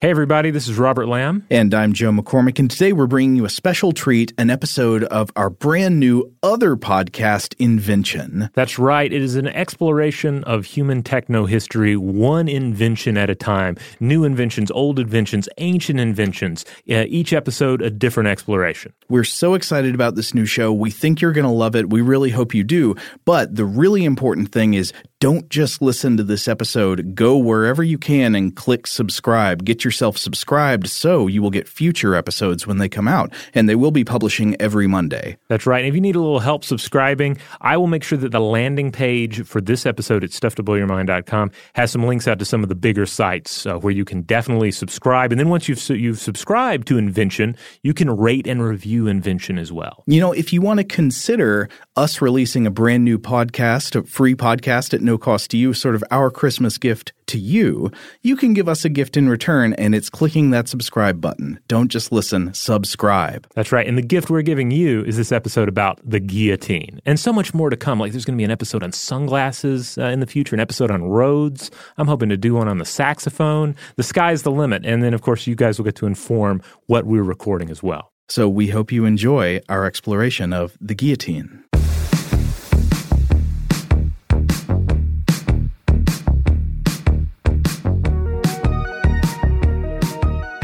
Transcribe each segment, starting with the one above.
Hey, everybody, this is Robert Lamb. And I'm Joe McCormick. And today we're bringing you a special treat an episode of our brand new other podcast, Invention. That's right. It is an exploration of human techno history, one invention at a time. New inventions, old inventions, ancient inventions. Uh, each episode, a different exploration. We're so excited about this new show. We think you're going to love it. We really hope you do. But the really important thing is don't just listen to this episode. Go wherever you can and click subscribe. Get yourself subscribed so you will get future episodes when they come out. And they will be publishing every Monday. That's right. And if you need a little help subscribing, I will make sure that the landing page for this episode at stufftoblowyourmind.com has some links out to some of the bigger sites uh, where you can definitely subscribe. And then once you've, you've subscribed to Invention, you can rate and review Invention as well. You know, if you want to consider us releasing a brand new podcast, a free podcast at no cost to you, sort of our Christmas gift to you, you can give us a gift in return, and it's clicking that subscribe button. Don't just listen, subscribe. That's right. And the gift we're giving you is this episode about the guillotine, and so much more to come. Like there's going to be an episode on sunglasses uh, in the future, an episode on roads. I'm hoping to do one on the saxophone. The sky's the limit. And then, of course, you guys will get to inform what we're recording as well. So we hope you enjoy our exploration of the guillotine.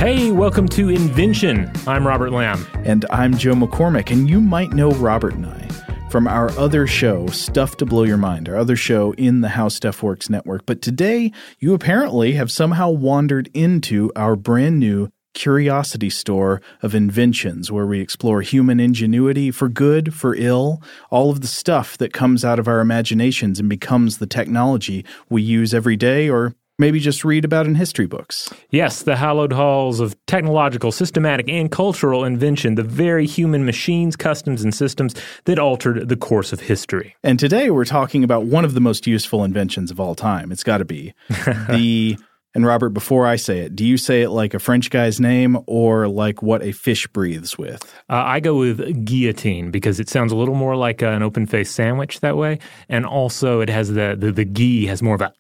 Hey, welcome to Invention. I'm Robert Lamb. And I'm Joe McCormick, and you might know Robert and I from our other show, Stuff to Blow Your Mind, our other show in the How Stuff Works network. But today, you apparently have somehow wandered into our brand new curiosity store of inventions where we explore human ingenuity for good, for ill, all of the stuff that comes out of our imaginations and becomes the technology we use every day or maybe just read about in history books. Yes, the hallowed halls of technological, systematic, and cultural invention, the very human machines, customs, and systems that altered the course of history. And today we're talking about one of the most useful inventions of all time. It's got to be the. And Robert, before I say it, do you say it like a French guy's name or like what a fish breathes with? Uh, I go with guillotine because it sounds a little more like an open faced sandwich that way. And also, it has the, the, the ghee has more of a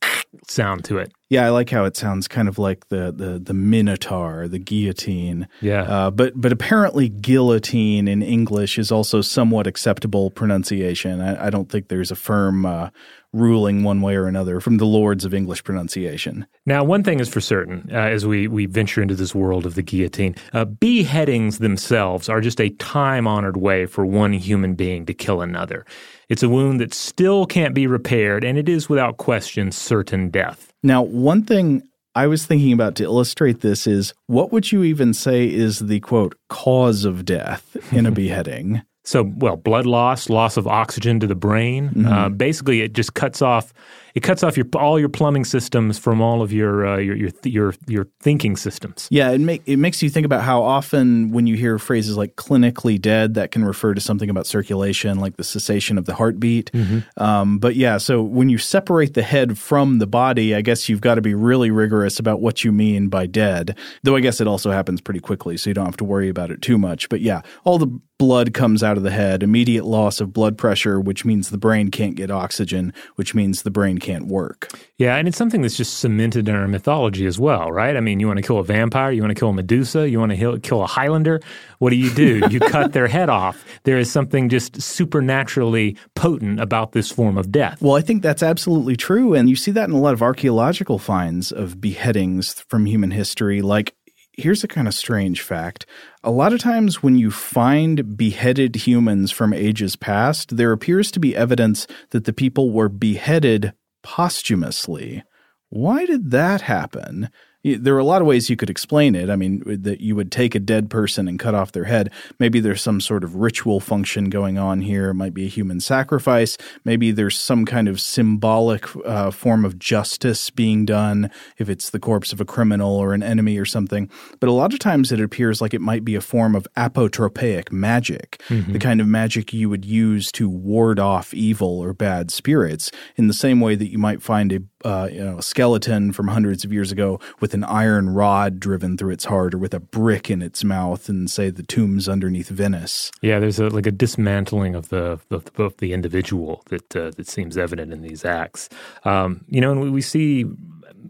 sound to it. Yeah, I like how it sounds kind of like the the the minotaur, the guillotine. Yeah. Uh, but but apparently guillotine in English is also somewhat acceptable pronunciation. I, I don't think there's a firm uh, ruling one way or another from the lords of English pronunciation. Now, one thing is for certain uh, as we, we venture into this world of the guillotine uh, beheadings themselves are just a time honored way for one human being to kill another. It's a wound that still can't be repaired, and it is without question certain death. Now, one thing I was thinking about to illustrate this is what would you even say is the quote cause of death in a beheading? So, well, blood loss, loss of oxygen to the brain. Mm-hmm. Uh, basically, it just cuts off it cuts off your all your plumbing systems from all of your uh, your, your your your thinking systems. Yeah, it make it makes you think about how often when you hear phrases like clinically dead, that can refer to something about circulation, like the cessation of the heartbeat. Mm-hmm. Um, but yeah, so when you separate the head from the body, I guess you've got to be really rigorous about what you mean by dead. Though I guess it also happens pretty quickly, so you don't have to worry about it too much. But yeah, all the blood comes out of the head, immediate loss of blood pressure, which means the brain can't get oxygen, which means the brain can't work. Yeah, and it's something that's just cemented in our mythology as well, right? I mean, you want to kill a vampire, you want to kill a Medusa, you want to kill a Highlander. What do you do? you cut their head off. There is something just supernaturally potent about this form of death. Well, I think that's absolutely true. And you see that in a lot of archaeological finds of beheadings from human history. Like, here's a kind of strange fact. A lot of times when you find beheaded humans from ages past, there appears to be evidence that the people were beheaded posthumously. Why did that happen? There are a lot of ways you could explain it. I mean, that you would take a dead person and cut off their head. Maybe there's some sort of ritual function going on here. It might be a human sacrifice. Maybe there's some kind of symbolic uh, form of justice being done if it's the corpse of a criminal or an enemy or something. But a lot of times it appears like it might be a form of apotropaic magic, mm-hmm. the kind of magic you would use to ward off evil or bad spirits, in the same way that you might find a uh, you know, a skeleton from hundreds of years ago with an iron rod driven through its heart or with a brick in its mouth and say the tombs underneath Venice. Yeah, there's a, like a dismantling of the of, of the individual that uh, that seems evident in these acts. Um, you know, and we, we see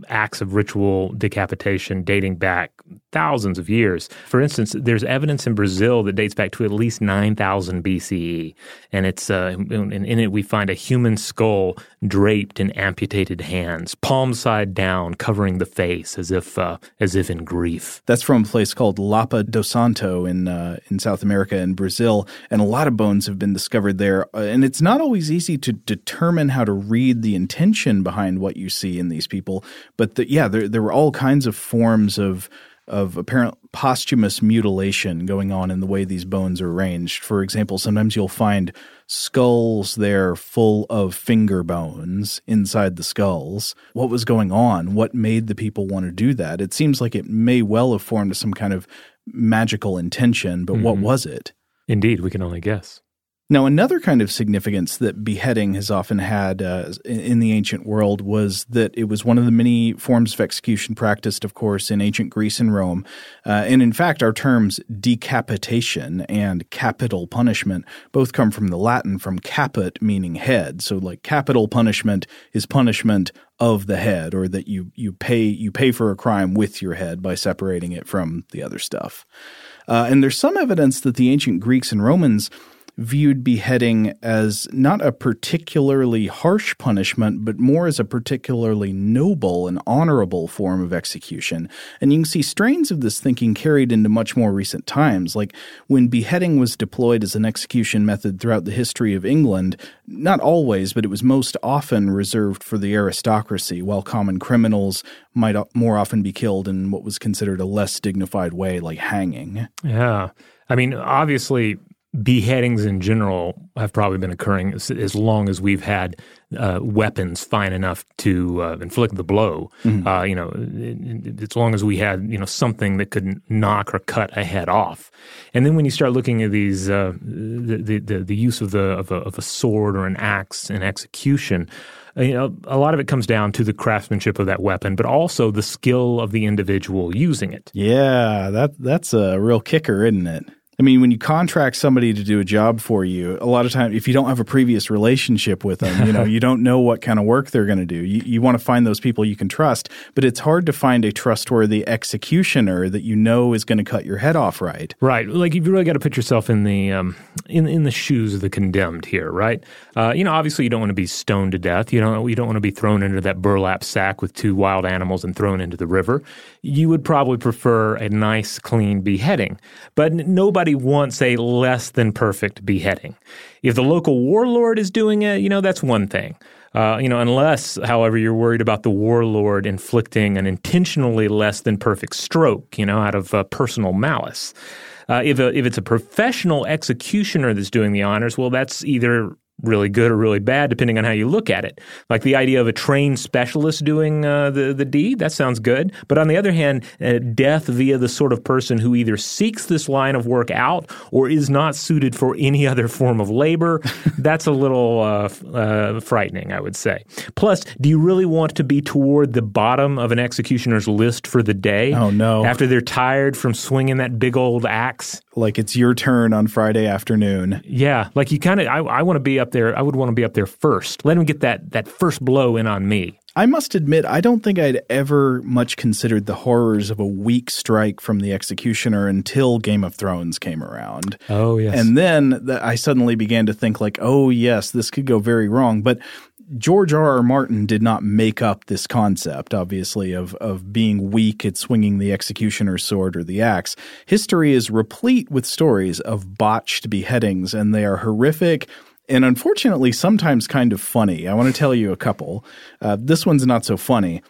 acts of ritual decapitation dating back thousands of years. For instance, there's evidence in Brazil that dates back to at least 9000 BCE, and it's uh, in, in it we find a human skull draped in amputated hands, palm side down, covering the face as if uh, as if in grief. That's from a place called Lapa do Santo in uh, in South America and Brazil, and a lot of bones have been discovered there. Uh, and it's not always easy to determine how to read the intention behind what you see in these people. But the, yeah, there there were all kinds of forms of of apparent posthumous mutilation going on in the way these bones are arranged. For example, sometimes you'll find skulls there full of finger bones inside the skulls. What was going on? What made the people want to do that? It seems like it may well have formed some kind of magical intention, but mm-hmm. what was it? Indeed, we can only guess. Now, another kind of significance that beheading has often had uh, in the ancient world was that it was one of the many forms of execution practiced, of course, in ancient Greece and Rome. Uh, and in fact, our terms decapitation and capital punishment both come from the Latin from caput, meaning head. So, like capital punishment is punishment of the head, or that you you pay you pay for a crime with your head by separating it from the other stuff. Uh, and there's some evidence that the ancient Greeks and Romans viewed beheading as not a particularly harsh punishment, but more as a particularly noble and honorable form of execution. And you can see strains of this thinking carried into much more recent times, like when beheading was deployed as an execution method throughout the history of England, not always, but it was most often reserved for the aristocracy, while common criminals might more often be killed in what was considered a less dignified way, like hanging. Yeah. I mean, obviously, beheadings in general have probably been occurring as, as long as we've had uh, weapons fine enough to uh, inflict the blow. Mm-hmm. Uh, you know, it, as long as we had you know something that could knock or cut a head off. And then when you start looking at these, uh, the, the, the use of the of a, of a sword or an axe in execution. Uh, you know, a lot of it comes down to the craftsmanship of that weapon, but also the skill of the individual using it. Yeah, that that's a real kicker, isn't it? I mean, when you contract somebody to do a job for you, a lot of times, if you don't have a previous relationship with them, you know, you don't know what kind of work they're going to do. You, you want to find those people you can trust, but it's hard to find a trustworthy executioner that you know is going to cut your head off right. Right. Like you've really got to put yourself in the um, in in the shoes of the condemned here, right? Uh, you know, obviously, you don't want to be stoned to death. You don't you don't want to be thrown into that burlap sack with two wild animals and thrown into the river. You would probably prefer a nice, clean beheading, but nobody nobody wants a less than perfect beheading. If the local warlord is doing it, you know, that's one thing. Uh, you know, unless, however, you're worried about the warlord inflicting an intentionally less than perfect stroke, you know, out of uh, personal malice. Uh, if, a, if it's a professional executioner that's doing the honors, well, that's either really good or really bad, depending on how you look at it. Like the idea of a trained specialist doing uh, the the deed, that sounds good. But on the other hand, uh, death via the sort of person who either seeks this line of work out or is not suited for any other form of labor, that's a little uh, uh, frightening, I would say. Plus, do you really want to be toward the bottom of an executioner's list for the day? Oh no! After they're tired from swinging that big old axe, like it's your turn on Friday afternoon. Yeah, like you kind of. I, I want to be up there. I would want to be up there first. Let him get that that first blow in on me. I must admit, I don't think I'd ever much considered the horrors of a weak strike from the executioner until Game of Thrones came around. Oh, yes. And then I suddenly began to think, like, oh, yes, this could go very wrong. But George R. R. Martin did not make up this concept, obviously, of, of being weak at swinging the executioner's sword or the axe. History is replete with stories of botched beheadings, and they are horrific and unfortunately sometimes kind of funny. I want to tell you a couple. Uh, this one's not so funny.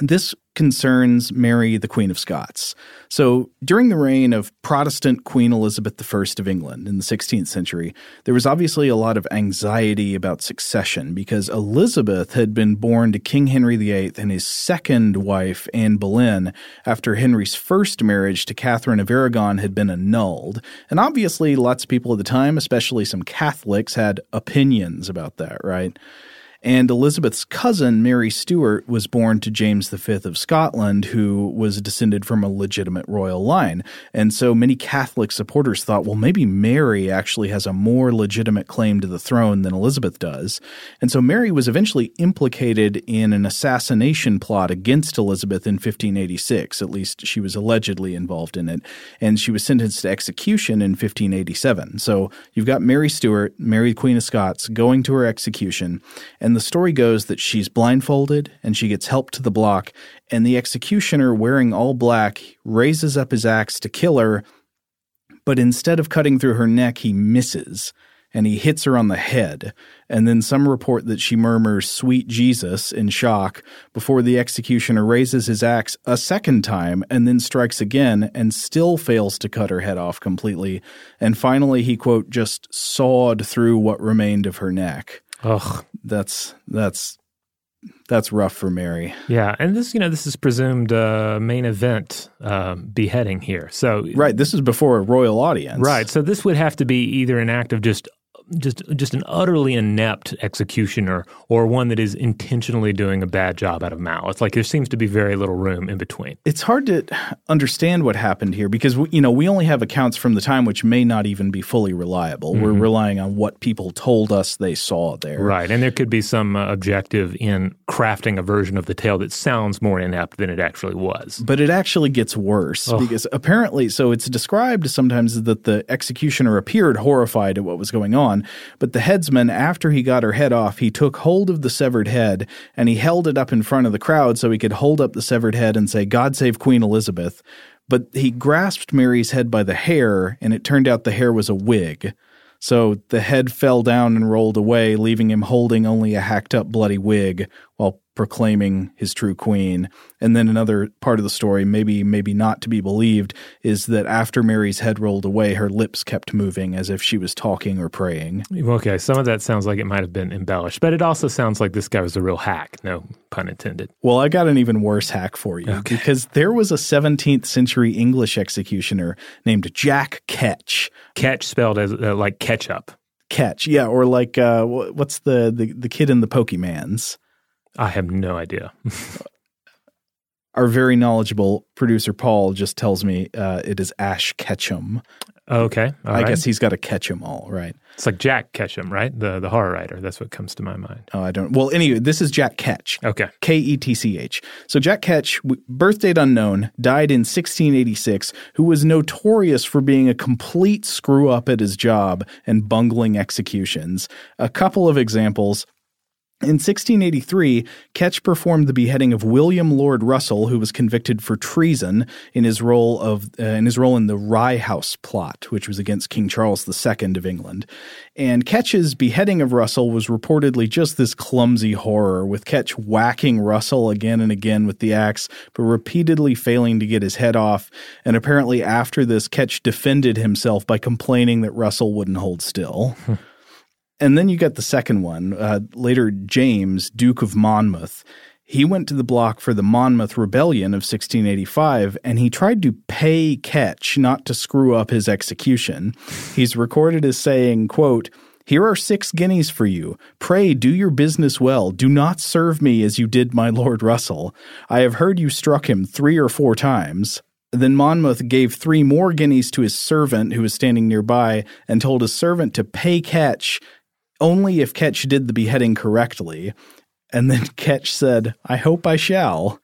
This concerns Mary, the Queen of Scots. So, during the reign of Protestant Queen Elizabeth I of England in the 16th century, there was obviously a lot of anxiety about succession because Elizabeth had been born to King Henry VIII and his second wife, Anne Boleyn, after Henry's first marriage to Catherine of Aragon had been annulled. And obviously, lots of people at the time, especially some Catholics, had opinions about that, right? And Elizabeth's cousin, Mary Stuart, was born to James V of Scotland, who was descended from a legitimate royal line. And so many Catholic supporters thought, well, maybe Mary actually has a more legitimate claim to the throne than Elizabeth does. And so Mary was eventually implicated in an assassination plot against Elizabeth in 1586. At least she was allegedly involved in it. And she was sentenced to execution in 1587. So you've got Mary Stuart, Mary Queen of Scots, going to her execution. And the story goes that she's blindfolded and she gets helped to the block, and the executioner, wearing all black, raises up his axe to kill her, but instead of cutting through her neck, he misses and he hits her on the head. And then some report that she murmurs, Sweet Jesus, in shock, before the executioner raises his axe a second time and then strikes again and still fails to cut her head off completely. And finally, he, quote, just sawed through what remained of her neck. Ugh. That's that's that's rough for Mary. Yeah, and this you know this is presumed uh, main event um, beheading here. So right, this is before a royal audience. Right, so this would have to be either an act of just just just an utterly inept executioner or one that is intentionally doing a bad job out of malice. Like there seems to be very little room in between. It's hard to understand what happened here because we, you know we only have accounts from the time which may not even be fully reliable. Mm-hmm. We're relying on what people told us they saw there. Right, and there could be some uh, objective in crafting a version of the tale that sounds more inept than it actually was. But it actually gets worse Ugh. because apparently, so it's described sometimes that the executioner appeared horrified at what was going on but the headsman, after he got her head off, he took hold of the severed head and he held it up in front of the crowd so he could hold up the severed head and say, God save Queen Elizabeth. But he grasped Mary's head by the hair, and it turned out the hair was a wig. So the head fell down and rolled away, leaving him holding only a hacked up bloody wig, while proclaiming his true queen. And then another part of the story, maybe maybe not to be believed, is that after Mary's head rolled away, her lips kept moving as if she was talking or praying. Okay, some of that sounds like it might have been embellished, but it also sounds like this guy was a real hack. No pun intended. Well, I got an even worse hack for you okay. because there was a 17th century English executioner named Jack Ketch. Ketch spelled as uh, like ketchup. Ketch, yeah, or like uh, what's the, the the kid in the Pokemans? I have no idea. Our very knowledgeable producer Paul just tells me uh, it is Ash Ketchum. Okay, all I right. guess he's got to catch them all, right? It's like Jack Ketchum, right? The the horror writer. That's what comes to my mind. Oh, I don't. Well, anyway, this is Jack Ketch. Okay, K E T C H. So Jack Ketch, birth date unknown, died in 1686. Who was notorious for being a complete screw up at his job and bungling executions. A couple of examples. In 1683, Ketch performed the beheading of William Lord Russell, who was convicted for treason in his role of uh, in his role in the Rye House plot, which was against King Charles II of England. And Ketch's beheading of Russell was reportedly just this clumsy horror, with Ketch whacking Russell again and again with the axe, but repeatedly failing to get his head off. And apparently, after this, Ketch defended himself by complaining that Russell wouldn't hold still. And then you get the second one. Uh, later, James, Duke of Monmouth, he went to the block for the Monmouth Rebellion of 1685, and he tried to pay Ketch not to screw up his execution. He's recorded as saying, quote, here are six guineas for you. Pray do your business well. Do not serve me as you did my Lord Russell. I have heard you struck him three or four times. Then Monmouth gave three more guineas to his servant who was standing nearby and told his servant to pay Ketch only if Ketch did the beheading correctly. And then Ketch said, I hope I shall.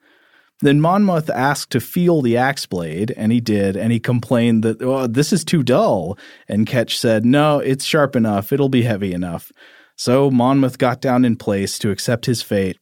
Then Monmouth asked to feel the axe blade, and he did, and he complained that, oh, this is too dull. And Ketch said, No, it's sharp enough, it'll be heavy enough. So Monmouth got down in place to accept his fate,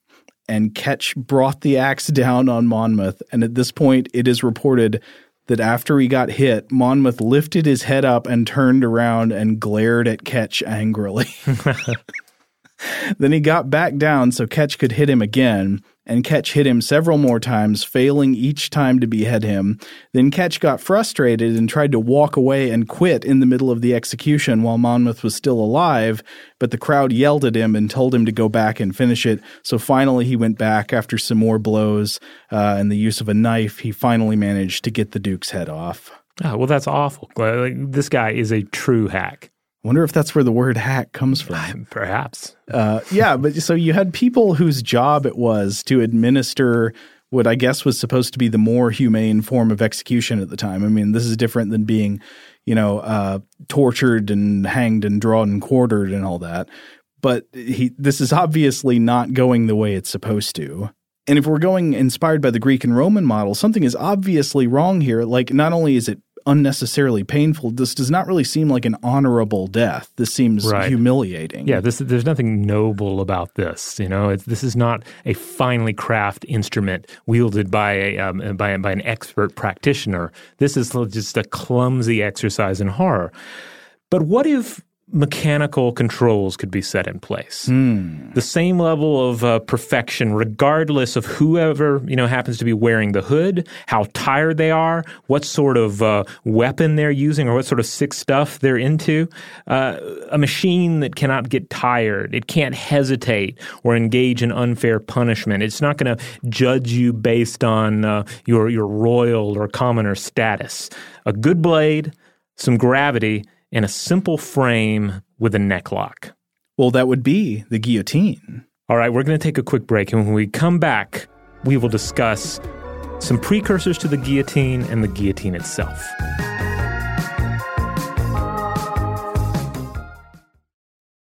and Ketch brought the axe down on Monmouth. And at this point, it is reported that after he got hit, Monmouth lifted his head up and turned around and glared at Ketch angrily. then he got back down so Ketch could hit him again, and Ketch hit him several more times, failing each time to behead him. Then Ketch got frustrated and tried to walk away and quit in the middle of the execution while Monmouth was still alive, but the crowd yelled at him and told him to go back and finish it. So finally, he went back after some more blows uh, and the use of a knife. He finally managed to get the Duke's head off. Oh, well, that's awful. Like, this guy is a true hack. Wonder if that's where the word hack comes from. Perhaps. Uh, yeah, but so you had people whose job it was to administer what I guess was supposed to be the more humane form of execution at the time. I mean, this is different than being, you know, uh, tortured and hanged and drawn and quartered and all that. But he, this is obviously not going the way it's supposed to. And if we're going inspired by the Greek and Roman model, something is obviously wrong here. Like, not only is it unnecessarily painful. This does not really seem like an honorable death. This seems right. humiliating. Yeah, this, there's nothing noble about this. You know, this is not a finely crafted instrument wielded by a um, by, by an expert practitioner. This is just a clumsy exercise in horror. But what if mechanical controls could be set in place. Mm. The same level of uh, perfection, regardless of whoever you know happens to be wearing the hood, how tired they are, what sort of uh, weapon they're using, or what sort of sick stuff they're into. Uh, a machine that cannot get tired, it can't hesitate or engage in unfair punishment. It's not going to judge you based on uh, your your royal or commoner status. A good blade, some gravity in a simple frame with a neck lock. Well, that would be the guillotine. All right, we're going to take a quick break. And when we come back, we will discuss some precursors to the guillotine and the guillotine itself.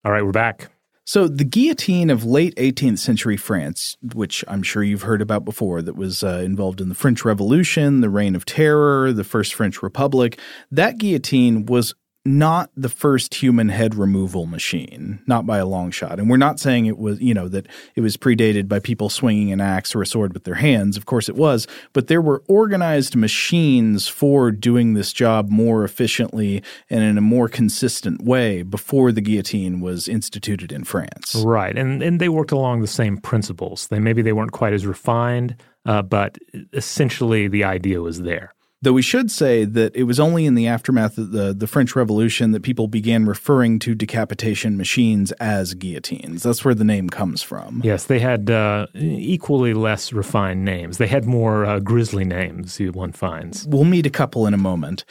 All right, we're back. So, the guillotine of late 18th century France, which I'm sure you've heard about before, that was uh, involved in the French Revolution, the Reign of Terror, the First French Republic, that guillotine was not the first human head removal machine, not by a long shot. And we're not saying it was, you know, that it was predated by people swinging an axe or a sword with their hands. Of course it was, but there were organized machines for doing this job more efficiently and in a more consistent way before the guillotine was instituted in France. Right. And and they worked along the same principles. They maybe they weren't quite as refined, uh, but essentially the idea was there. Though we should say that it was only in the aftermath of the, the French Revolution that people began referring to decapitation machines as guillotines. That's where the name comes from. Yes, they had uh, equally less refined names. They had more uh, grisly names, one finds. We'll meet a couple in a moment.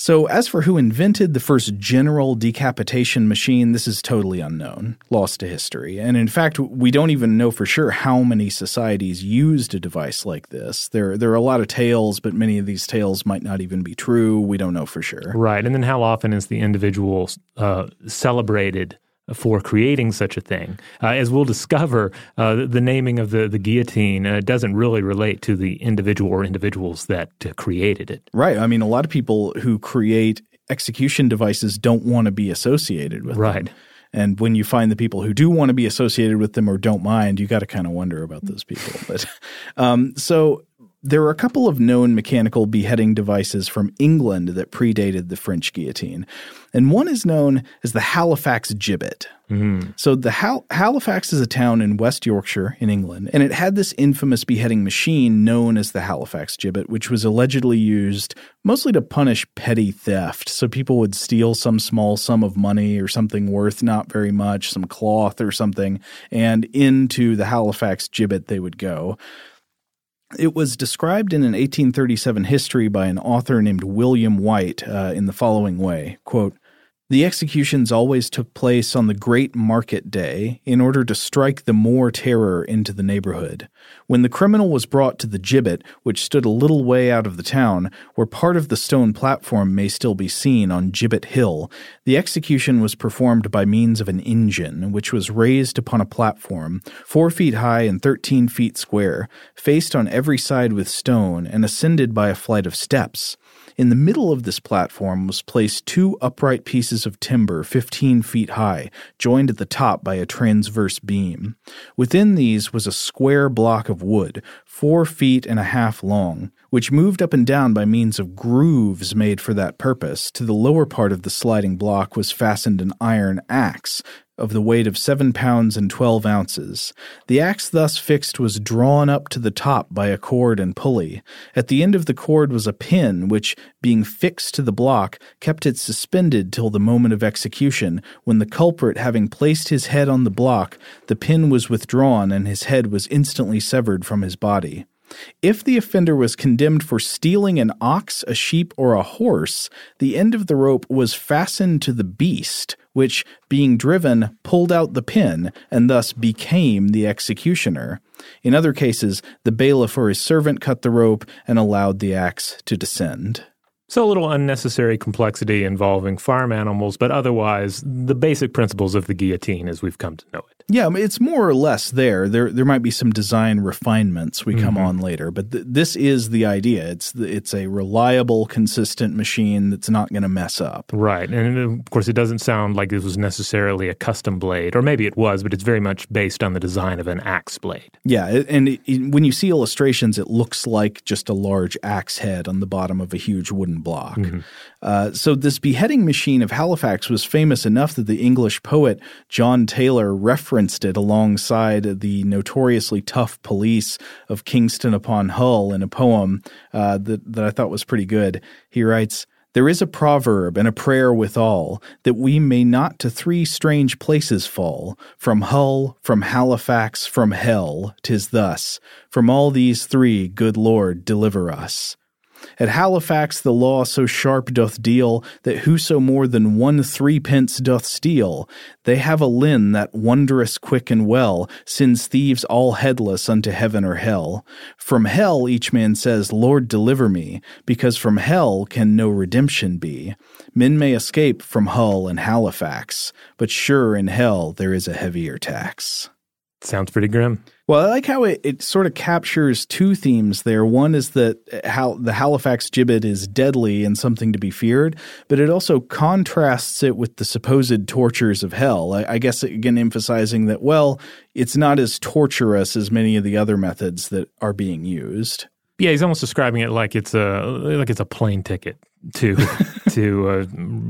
So, as for who invented the first general decapitation machine, this is totally unknown, lost to history. And in fact, we don't even know for sure how many societies used a device like this. There, there are a lot of tales, but many of these tales might not even be true. We don't know for sure. Right. And then how often is the individual uh, celebrated? For creating such a thing. Uh, as we'll discover, uh, the, the, naming of the, the guillotine uh, doesn't really relate to the individual or individuals that uh, created it. Right. I mean, a lot of people who create execution devices don't want to be associated with right. them. And when you find the people who do want to be associated with them or don't mind, you got to kind of wonder about those people. But um, so there are a couple of known mechanical beheading devices from England that predated the French guillotine, and one is known as the Halifax gibbet. Mm-hmm. So, the Hal- Halifax is a town in West Yorkshire in England, and it had this infamous beheading machine known as the Halifax gibbet, which was allegedly used mostly to punish petty theft. So, people would steal some small sum of money or something worth not very much, some cloth or something, and into the Halifax gibbet they would go. It was described in an 1837 history by an author named William White uh, in the following way quote, the executions always took place on the great market day in order to strike the more terror into the neighborhood. When the criminal was brought to the gibbet, which stood a little way out of the town, where part of the stone platform may still be seen on Gibbet Hill, the execution was performed by means of an engine, which was raised upon a platform, four feet high and thirteen feet square, faced on every side with stone, and ascended by a flight of steps. In the middle of this platform was placed two upright pieces of timber 15 feet high, joined at the top by a transverse beam. Within these was a square block of wood, four feet and a half long, which moved up and down by means of grooves made for that purpose. To the lower part of the sliding block was fastened an iron axe, of the weight of seven pounds and twelve ounces. The axe thus fixed was drawn up to the top by a cord and pulley. At the end of the cord was a pin, which, being fixed to the block, kept it suspended till the moment of execution, when the culprit having placed his head on the block, the pin was withdrawn and his head was instantly severed from his body. If the offender was condemned for stealing an ox, a sheep, or a horse, the end of the rope was fastened to the beast, which, being driven, pulled out the pin and thus became the executioner. In other cases, the bailiff or his servant cut the rope and allowed the axe to descend. So, a little unnecessary complexity involving farm animals, but otherwise, the basic principles of the guillotine as we've come to know it. Yeah, it's more or less there. There, there might be some design refinements we come mm-hmm. on later, but th- this is the idea. It's it's a reliable, consistent machine that's not going to mess up. Right, and of course, it doesn't sound like this was necessarily a custom blade, or maybe it was, but it's very much based on the design of an axe blade. Yeah, and it, it, when you see illustrations, it looks like just a large axe head on the bottom of a huge wooden block. Mm-hmm. Uh, so this beheading machine of Halifax was famous enough that the English poet John Taylor referenced it alongside the notoriously tough police of Kingston upon Hull in a poem uh, that, that I thought was pretty good. He writes, there is a proverb and a prayer withal, that we may not to three strange places fall. From Hull, from Halifax, from hell, tis thus. From all these three, good Lord, deliver us. At Halifax the law so sharp doth deal, that whoso more than one threepence doth steal, they have a lin that wondrous quick and well, sends thieves all headless unto heaven or hell. From hell each man says, Lord deliver me, because from hell can no redemption be. Men may escape from Hull and Halifax, but sure in hell there is a heavier tax. Sounds pretty grim. Well, I like how it, it sort of captures two themes there. One is that how the Halifax gibbet is deadly and something to be feared, but it also contrasts it with the supposed tortures of hell. I, I guess again emphasizing that well, it's not as torturous as many of the other methods that are being used. Yeah, he's almost describing it like it's a like it's a plane ticket to to uh,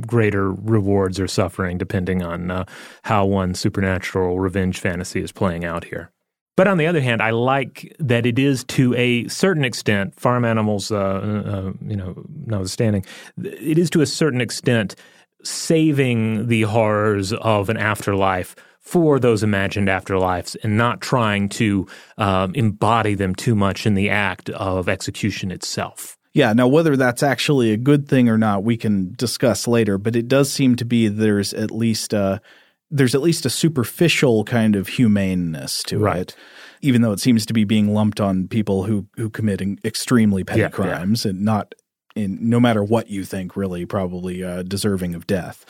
greater rewards or suffering, depending on uh, how one supernatural revenge fantasy is playing out here. But on the other hand, I like that it is to a certain extent farm animals, uh, uh you know, notwithstanding, it is to a certain extent saving the horrors of an afterlife for those imagined afterlives and not trying to um, embody them too much in the act of execution itself. Yeah, now whether that's actually a good thing or not, we can discuss later, but it does seem to be there's at least a there's at least a superficial kind of humaneness to right. it. Even though it seems to be being lumped on people who who commit extremely petty yeah, crimes yeah. and not in no matter what you think really probably uh, deserving of death.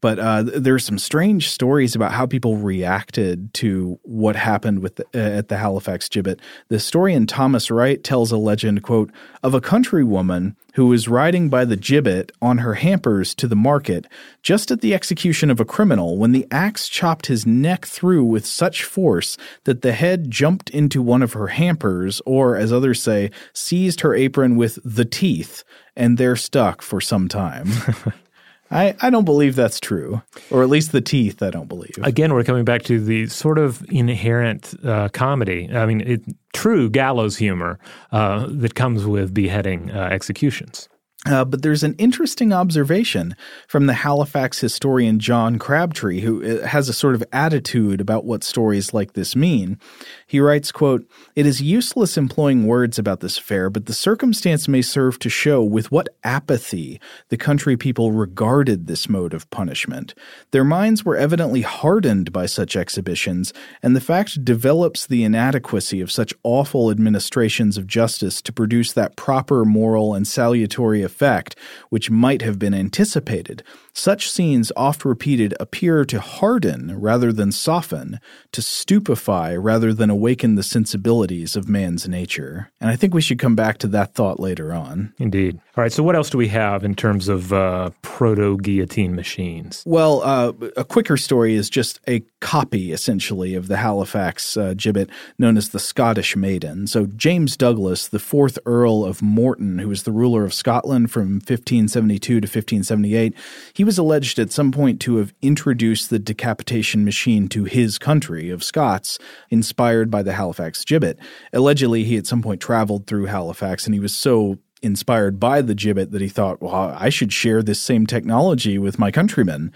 But uh, there's some strange stories about how people reacted to what happened with the, uh, at the Halifax gibbet. The historian Thomas Wright tells a legend, quote, of a countrywoman who was riding by the gibbet on her hampers to the market just at the execution of a criminal when the axe chopped his neck through with such force that the head jumped into one of her hampers, or, as others say, seized her apron with the teeth, and there stuck for some time. I, I don't believe that's true, or at least the teeth. I don't believe. Again, we're coming back to the sort of inherent uh, comedy. I mean, it, true gallows humor uh, that comes with beheading uh, executions. Uh, but there's an interesting observation from the Halifax historian John Crabtree, who uh, has a sort of attitude about what stories like this mean. He writes, quote, It is useless employing words about this affair, but the circumstance may serve to show with what apathy the country people regarded this mode of punishment. Their minds were evidently hardened by such exhibitions, and the fact develops the inadequacy of such awful administrations of justice to produce that proper moral and salutary effect which might have been anticipated. Such scenes, oft repeated, appear to harden rather than soften, to stupefy rather than awaken the sensibilities of man's nature. And I think we should come back to that thought later on. Indeed. All right, so what else do we have in terms of uh, proto guillotine machines? Well, uh, a quicker story is just a copy, essentially, of the Halifax uh, gibbet known as the Scottish Maiden. So, James Douglas, the fourth Earl of Morton, who was the ruler of Scotland from 1572 to 1578, he was alleged at some point to have introduced the decapitation machine to his country of Scots, inspired by the Halifax gibbet. Allegedly, he at some point traveled through Halifax and he was so inspired by the gibbet that he thought, well, I should share this same technology with my countrymen.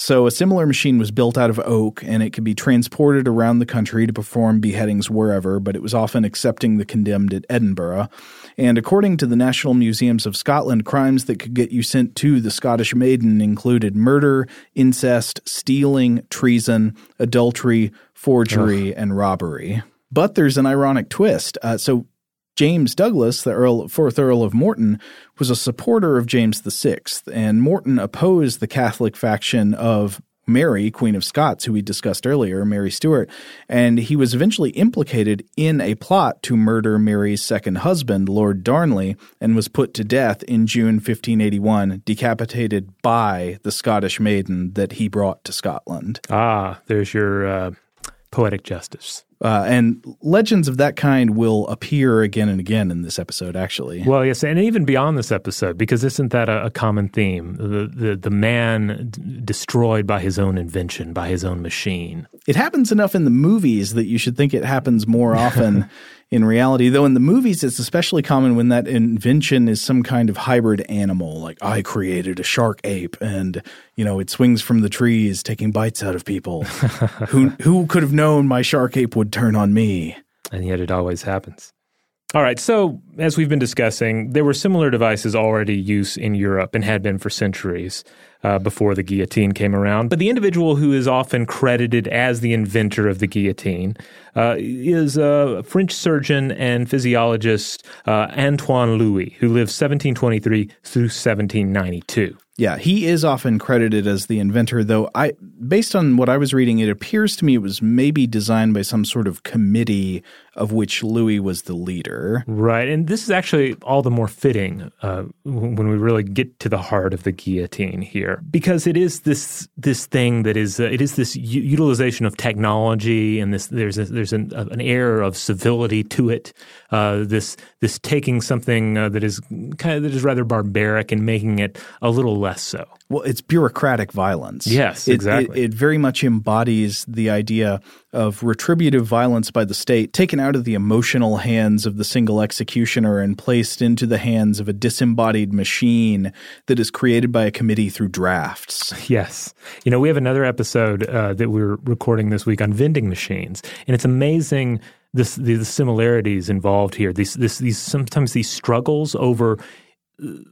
So a similar machine was built out of oak and it could be transported around the country to perform beheadings wherever, but it was often accepting the condemned at Edinburgh. And according to the National Museums of Scotland, crimes that could get you sent to the Scottish Maiden included murder, incest, stealing, treason, adultery, forgery, Ugh. and robbery. But there's an ironic twist. Uh, so James Douglas, the Earl, fourth Earl of Morton, was a supporter of James VI, and Morton opposed the Catholic faction of Mary, Queen of Scots, who we discussed earlier, Mary Stuart, and he was eventually implicated in a plot to murder Mary's second husband, Lord Darnley, and was put to death in June 1581, decapitated by the Scottish maiden that he brought to Scotland. Ah, there's your uh, poetic justice. Uh, and legends of that kind will appear again and again in this episode, actually. Well, yes, and even beyond this episode, because isn't that a, a common theme? The, the, the man d- destroyed by his own invention, by his own machine. It happens enough in the movies that you should think it happens more often in reality. Though in the movies, it's especially common when that invention is some kind of hybrid animal, like I created a shark ape, and you know it swings from the trees, taking bites out of people. who who could have known my shark ape would turn on me? And yet it always happens. All right. So, as we've been discussing, there were similar devices already used in Europe and had been for centuries uh, before the guillotine came around. But the individual who is often credited as the inventor of the guillotine uh, is a French surgeon and physiologist uh, Antoine Louis, who lived 1723 through 1792. Yeah, he is often credited as the inventor, though I based on what I was reading, it appears to me it was maybe designed by some sort of committee of which Louis was the leader. Right, and this is actually all the more fitting uh, when we really get to the heart of the guillotine here, because it is this this thing that is uh, it is this u- utilization of technology, and this there's a, there's an, an air of civility to it. Uh, this this taking something uh, that is kind of that is rather barbaric and making it a little less so. Well, it's bureaucratic violence. Yes, it, exactly. It, it, very much embodies the idea of retributive violence by the state taken out of the emotional hands of the single executioner and placed into the hands of a disembodied machine that is created by a committee through drafts. Yes. You know, we have another episode uh, that we're recording this week on vending machines, and it's amazing this the, similarities involved here. These this these sometimes these struggles over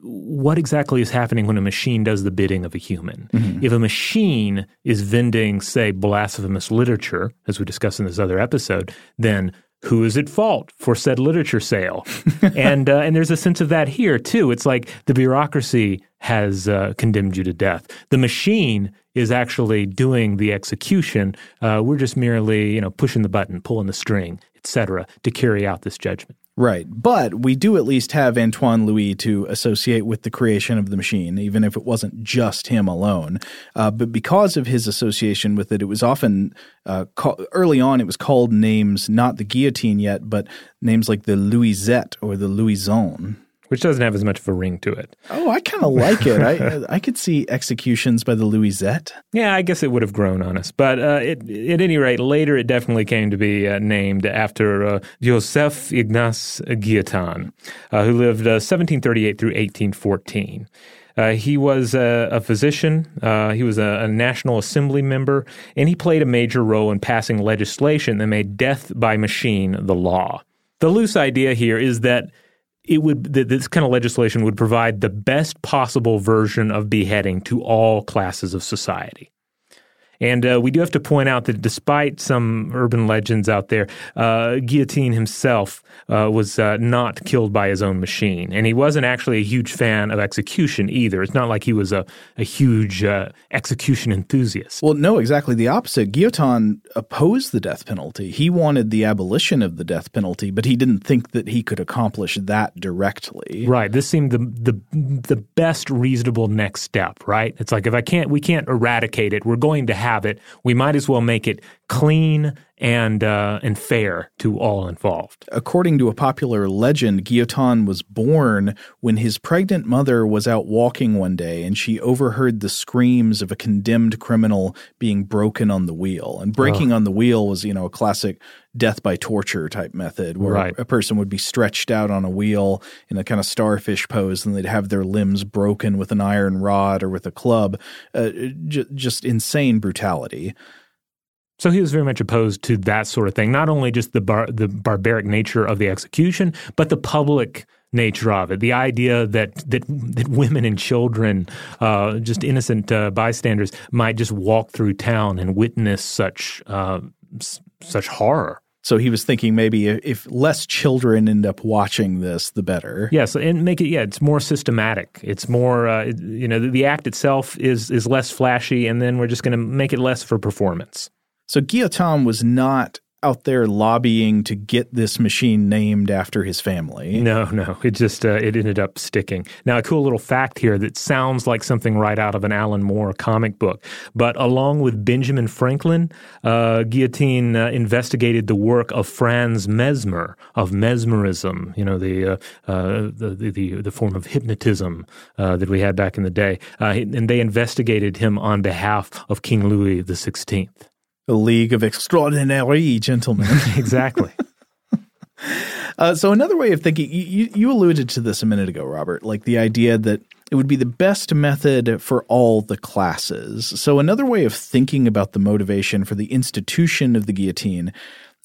what exactly is happening when a machine does the bidding of a human. Mm-hmm. If a machine is vending, say, blasphemous literature, as we discussed in this other episode, then who is at fault for said literature sale? and uh, and there's a sense of that here too. It's like the bureaucracy has uh, condemned you to death. The machine is actually doing the execution. Uh, we're just merely you know pushing the button, pulling the string, etc., to carry out this judgment. Right. But we do at least have Antoine Louis to associate with the creation of the machine, even if it wasn't just him alone. Uh, but because of his association with it, it was often uh, call, early on, it was called names, not the guillotine yet, but names like the Louisette or the Louison which doesn't have as much of a ring to it. Oh, I kind of like it. I I could see executions by the Louisette. Yeah, I guess it would have grown on us, but uh, it, at any rate, later it definitely came to be uh, named after uh, Joseph Ignace Guillotin, uh, who lived 1738 uh, through 1814. Uh, he was a, a physician. Uh, he was a, a, National Assembly member, and he played a major role in passing legislation that made death by machine the law. The loose idea here is that it would this kind of legislation would provide the best possible version of beheading to all classes of society. And uh, we do have to point out that despite some urban legends out there, uh, Guillotin himself uh, was uh, not killed by his own machine. And he wasn't actually a huge fan of execution either. It's not like he was a, a huge uh, execution enthusiast. Well, no, exactly the opposite. Guillotin opposed the death penalty. He wanted the abolition of the death penalty, but he didn't think that he could accomplish that directly. Right. This seemed the the the best reasonable next step, right? It's like if I can't we can't eradicate it, we're going to have it. We might as well make it clean and uh, and fair to all involved. According to a popular legend, Guillotin was born when his pregnant mother was out walking one day and she overheard the screams of a condemned criminal being broken on the wheel. And breaking oh. on the wheel was, you know, a classic death by torture type method where right. a person would be stretched out on a wheel in a kind of starfish pose and they'd have their limbs broken with an iron rod or with a club. Uh, j- just insane brutality. So he was very much opposed to that sort of thing, not only just the bar- the barbaric nature of the execution, but the public nature of it. The idea that that that women and children, uh, just innocent uh, bystanders, might just walk through town and witness such uh, such horror. So he was thinking maybe if less children end up watching this, the better. Yes, and make it yeah, it's more systematic. It's more uh, you know the, the act itself is is less flashy, and then we're just going to make it less for performance. So Guillotin was not out there lobbying to get this machine named after his family. No, no, it just uh, it ended up sticking. Now, a cool little fact here that sounds like something right out of an Alan Moore comic book. But along with Benjamin Franklin, uh, Guillotin uh, investigated the work of Franz Mesmer of mesmerism. You know, the uh, uh, the, the, the form of hypnotism uh, that we had back in the day, and they investigated him on behalf of King Louis the Sixteenth a league of extraordinary gentlemen. exactly. uh, so another way of thinking, you, you alluded to this a minute ago, Robert, like the idea that it would be the best method for all the classes. So another way of thinking about the motivation for the institution of the guillotine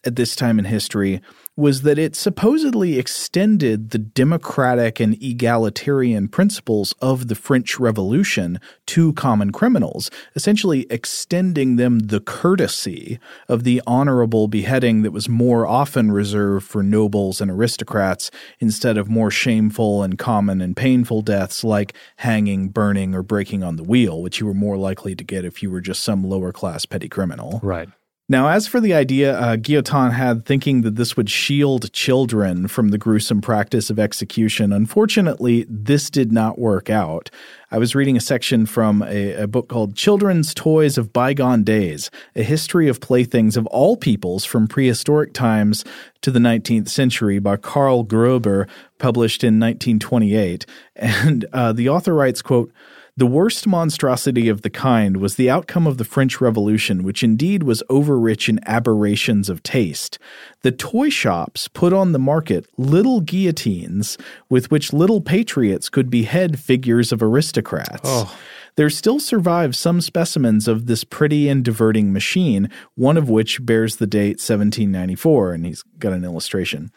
at this time in history was that it supposedly extended the democratic and egalitarian principles of the French Revolution to common criminals, essentially extending them the courtesy of the honorable beheading that was more often reserved for nobles and aristocrats instead of more shameful and common and painful deaths like hanging, burning, or breaking on the wheel, which you were more likely to get if you were just some lower class petty criminal. Right. Now, as for the idea uh, Guillotin had thinking that this would shield children from the gruesome practice of execution, unfortunately, this did not work out. I was reading a section from a, a, book called Children's Toys of Bygone Days A History of Playthings of All Peoples from Prehistoric Times to the 19th Century by Karl Grober, published in 1928. And uh, the author writes, quote, the worst monstrosity of the kind was the outcome of the French Revolution, which indeed was overrich in aberrations of taste. The toy shops put on the market little guillotines with which little patriots could behead figures of aristocrats. Oh. There still survive some specimens of this pretty and diverting machine, one of which bears the date 1794, and he's got an illustration.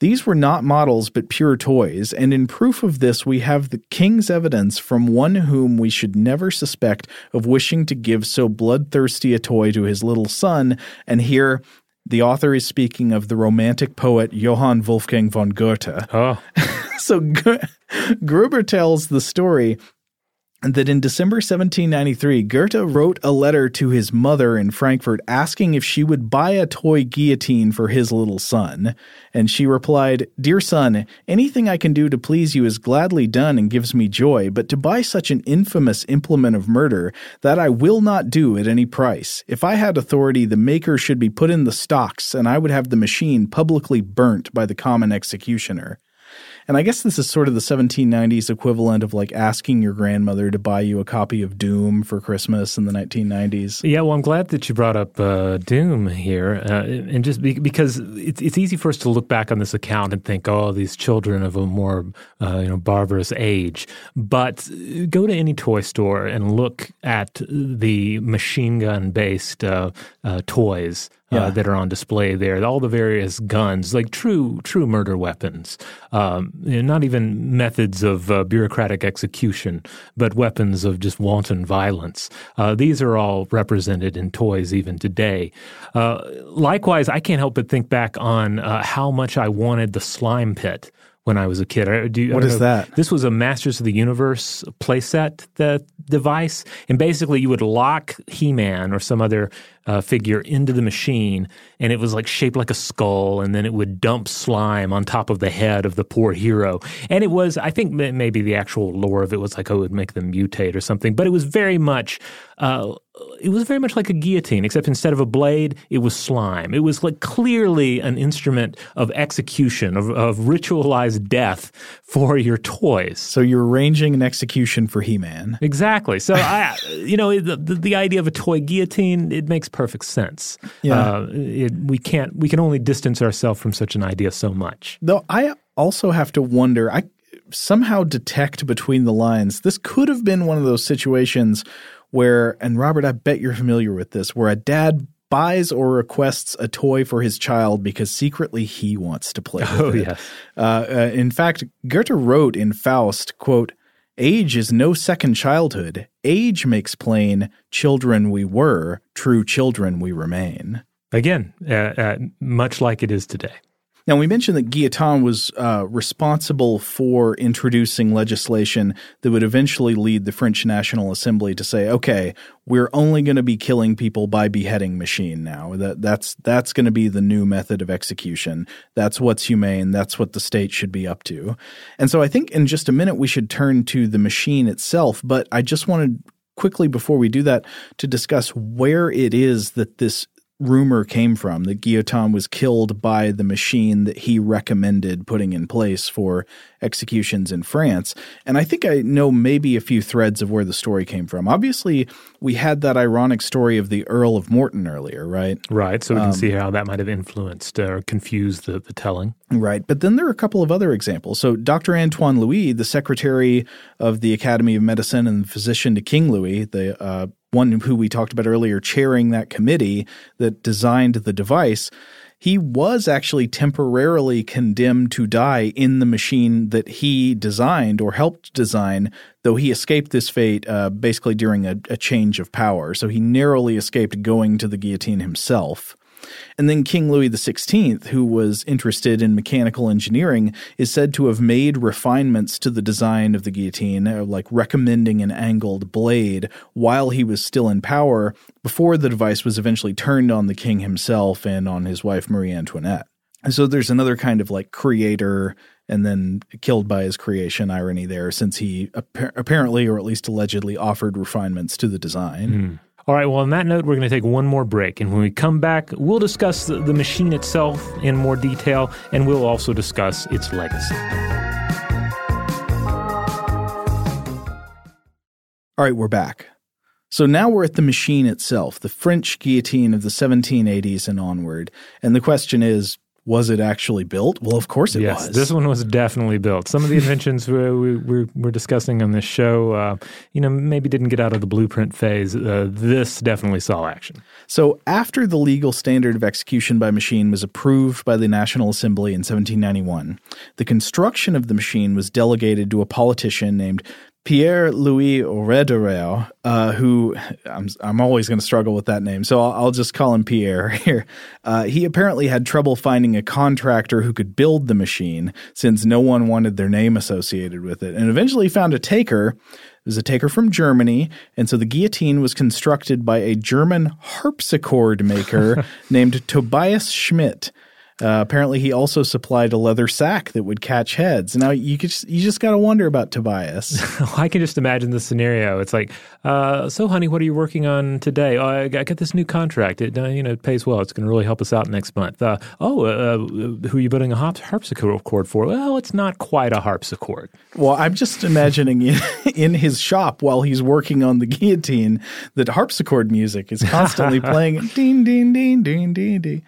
These were not models but pure toys, and in proof of this, we have the king's evidence from one whom we should never suspect of wishing to give so bloodthirsty a toy to his little son, and here the author is speaking of the romantic poet Johann Wolfgang von Goethe. Oh. so Gruber tells the story that in December 1793, Goethe wrote a letter to his mother in Frankfurt asking if she would buy a toy guillotine for his little son. And she replied, Dear son, anything I can do to please you is gladly done and gives me joy, but to buy such an infamous implement of murder, that I will not do at any price. If I had authority, the maker should be put in the stocks, and I would have the machine publicly burnt by the common executioner. And I guess this is sort of the 1790s equivalent of like asking your grandmother to buy you a copy of Doom for Christmas in the 1990s. Yeah, well, I'm glad that you brought up uh, Doom here, uh, and just be, because it's it's easy for us to look back on this account and think, oh, these children of a more uh, you know barbarous age. But go to any toy store and look at the machine gun based uh, uh, toys yeah. uh, that are on display there. All the various guns, like true true murder weapons, um, not even methods of uh, bureaucratic execution, but weapons of just wanton violence. Uh, these are all represented in toys even today. Uh, likewise, I can't help but think back on uh, how much I wanted the slime pit when I was a kid. Do, what is know, that? This was a Masters of the Universe playset the device, and basically you would lock He-Man or some other uh, figure into the machine, and it was like shaped like a skull, and then it would dump slime on top of the head of the poor hero. And it was, I think, maybe the actual lore of it was like, oh, it would make them mutate or something, but it was very much. Uh, it was very much like a guillotine, except instead of a blade, it was slime. It was like clearly an instrument of execution, of, of ritualized death for your toys. So you're arranging an execution for He-Man. Exactly. So I, you know, the, the idea of a toy guillotine, it makes perfect sense. Yeah. Uh, it, we can't, we can only distance ourselves from such an idea so much. Though I also have to wonder, I somehow detect between the lines, this could have been one of those situations where, and Robert, I bet you're familiar with this, where a dad buys or requests a toy for his child because secretly he wants to play with Oh, it. yes. Uh, uh, in fact, Goethe wrote in Faust, quote, Age is no second childhood. Age makes plain, children we were, true children we remain. Again, uh, uh, much like it is today. Now, we mentioned that Guillotin was uh, responsible for introducing legislation that would eventually lead the French National Assembly to say, okay, we're only going to be killing people by beheading machine now. That, that's, that's going to be the new method of execution. That's what's humane. That's what the state should be up to. And so I think in just a minute we should turn to the machine itself, but I just wanted quickly before we do that to discuss where it is that this rumor came from that Guillotin was killed by the machine that he recommended putting in place for executions in France. And I think I know maybe a few threads of where the story came from. Obviously, we had that ironic story of the Earl of Morton earlier, right? Right. So we can see how that might have influenced or confused the, the telling. Right. But then there are a couple of other examples. So Dr. Antoine Louis, the secretary of the Academy of Medicine and physician to King Louis, the uh, one who we talked about earlier, chairing that committee that designed the device, he was actually temporarily condemned to die in the machine that he designed or helped design, though he escaped this fate uh, basically during a, a change of power. So he narrowly escaped going to the guillotine himself. And then King Louis XVI, who was interested in mechanical engineering, is said to have made refinements to the design of the guillotine, uh, like recommending an angled blade while he was still in power, before the device was eventually turned on the king himself and on his wife Marie Antoinette. And so there's another kind of like creator and then killed by his creation irony there, since he appa- apparently, or at least allegedly, offered refinements to the design. All right, well, on that note, we're going to take one more break. And when we come back, we'll discuss the, the machine itself in more detail, and we'll also discuss its legacy. All right, we're back. So now we're at the machine itself, the French guillotine of the 1780s and onward. And the question is, was it actually built? Well, of course it yes, was. this one was definitely built. Some of the inventions we, we, we're, we're discussing on this show, uh, you know, maybe didn't get out of the blueprint phase. Uh, this definitely saw action. So, after the legal standard of execution by machine was approved by the National Assembly in 1791, the construction of the machine was delegated to a politician named Pierre Louis Roederer, uh, who I'm, I'm always going to struggle with that name, so I'll, I'll just call him Pierre here. Uh, he apparently had trouble finding a contractor who could build the machine since no one wanted their name associated with it, and eventually found a taker. It was a taker from Germany, and so the guillotine was constructed by a German harpsichord maker named Tobias Schmidt. Uh, apparently, he also supplied a leather sack that would catch heads. Now you could just, you just got to wonder about Tobias. I can just imagine the scenario. It's like, uh, so honey, what are you working on today? Oh, I got, I got this new contract. It uh, you know it pays well. It's going to really help us out next month. Uh, oh, uh, who are you building a harp- harpsichord for? Well, it's not quite a harpsichord. well, I'm just imagining in, in his shop while he's working on the guillotine that harpsichord music is constantly playing. Ding ding ding ding ding ding.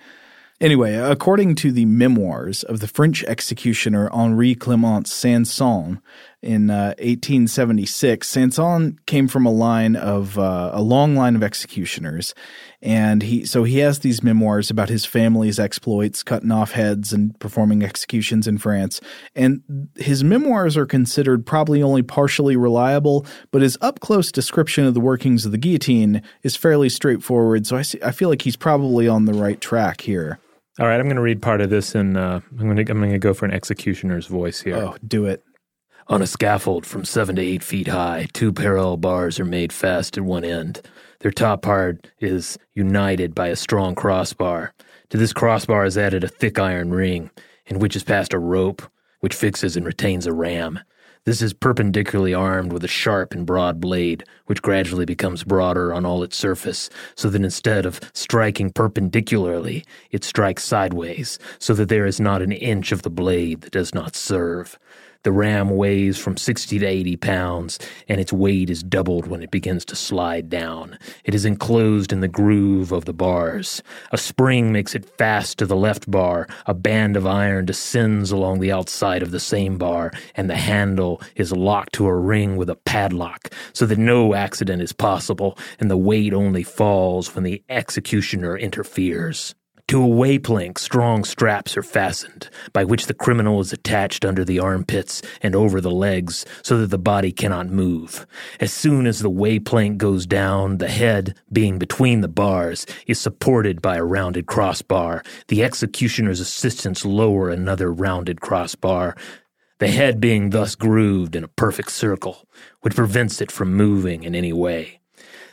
Anyway, according to the memoirs of the French executioner Henri Clement Sanson in uh, 1876, Sanson came from a line of uh, a long line of executioners, and he so he has these memoirs about his family's exploits, cutting off heads and performing executions in France. And his memoirs are considered probably only partially reliable, but his up close description of the workings of the guillotine is fairly straightforward. So I see, I feel like he's probably on the right track here. All right, I'm going to read part of this, and uh, I'm going to I'm going to go for an executioner's voice here. Oh, do it. On a scaffold from seven to eight feet high, two parallel bars are made fast at one end. Their top part is united by a strong crossbar. To this crossbar is added a thick iron ring, in which is passed a rope, which fixes and retains a ram. This is perpendicularly armed with a sharp and broad blade, which gradually becomes broader on all its surface, so that instead of striking perpendicularly, it strikes sideways, so that there is not an inch of the blade that does not serve. The ram weighs from 60 to 80 pounds, and its weight is doubled when it begins to slide down. It is enclosed in the groove of the bars. A spring makes it fast to the left bar. A band of iron descends along the outside of the same bar, and the handle is locked to a ring with a padlock, so that no accident is possible, and the weight only falls when the executioner interferes. To a way plank, strong straps are fastened, by which the criminal is attached under the armpits and over the legs, so that the body cannot move. As soon as the way plank goes down, the head, being between the bars, is supported by a rounded crossbar. The executioner's assistants lower another rounded crossbar, the head being thus grooved in a perfect circle, which prevents it from moving in any way.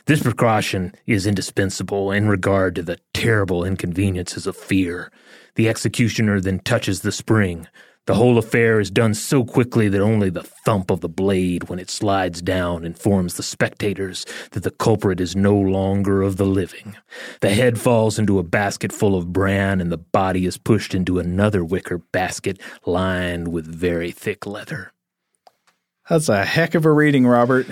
This precaution is indispensable in regard to the terrible inconveniences of fear. The executioner then touches the spring. The whole affair is done so quickly that only the thump of the blade when it slides down informs the spectators that the culprit is no longer of the living. The head falls into a basket full of bran, and the body is pushed into another wicker basket lined with very thick leather. That's a heck of a reading, Robert.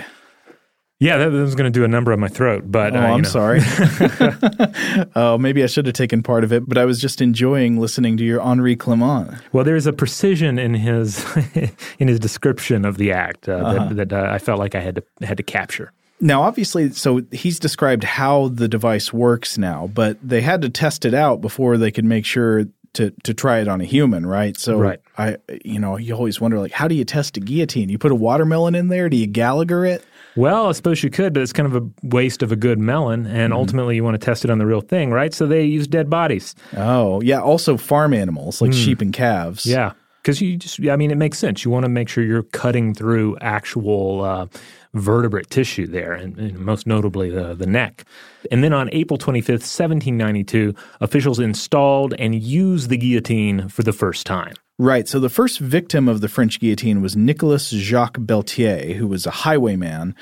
Yeah, that was going to do a number on my throat, but oh, uh, I'm know. sorry. oh, maybe I should have taken part of it, but I was just enjoying listening to your Henri Clement. Well, there's a precision in his in his description of the act uh, uh-huh. that, that uh, I felt like I had to had to capture. Now, obviously, so he's described how the device works now, but they had to test it out before they could make sure to to try it on a human, right? So right. I you know, you always wonder like how do you test a guillotine? You put a watermelon in there, do you Gallagher it? Well, I suppose you could, but it's kind of a waste of a good melon, and mm-hmm. ultimately you want to test it on the real thing, right? So they use dead bodies. Oh, yeah. Also, farm animals like mm. sheep and calves. Yeah, because you just, I mean, it makes sense. You want to make sure you're cutting through actual uh, vertebrate tissue there, and, and, most notably the, the neck. And then on April 25th, 1792, officials installed and used the guillotine for the first time. Right. So the first victim of the French guillotine was Nicolas Jacques Pelletier, who was a highwayman,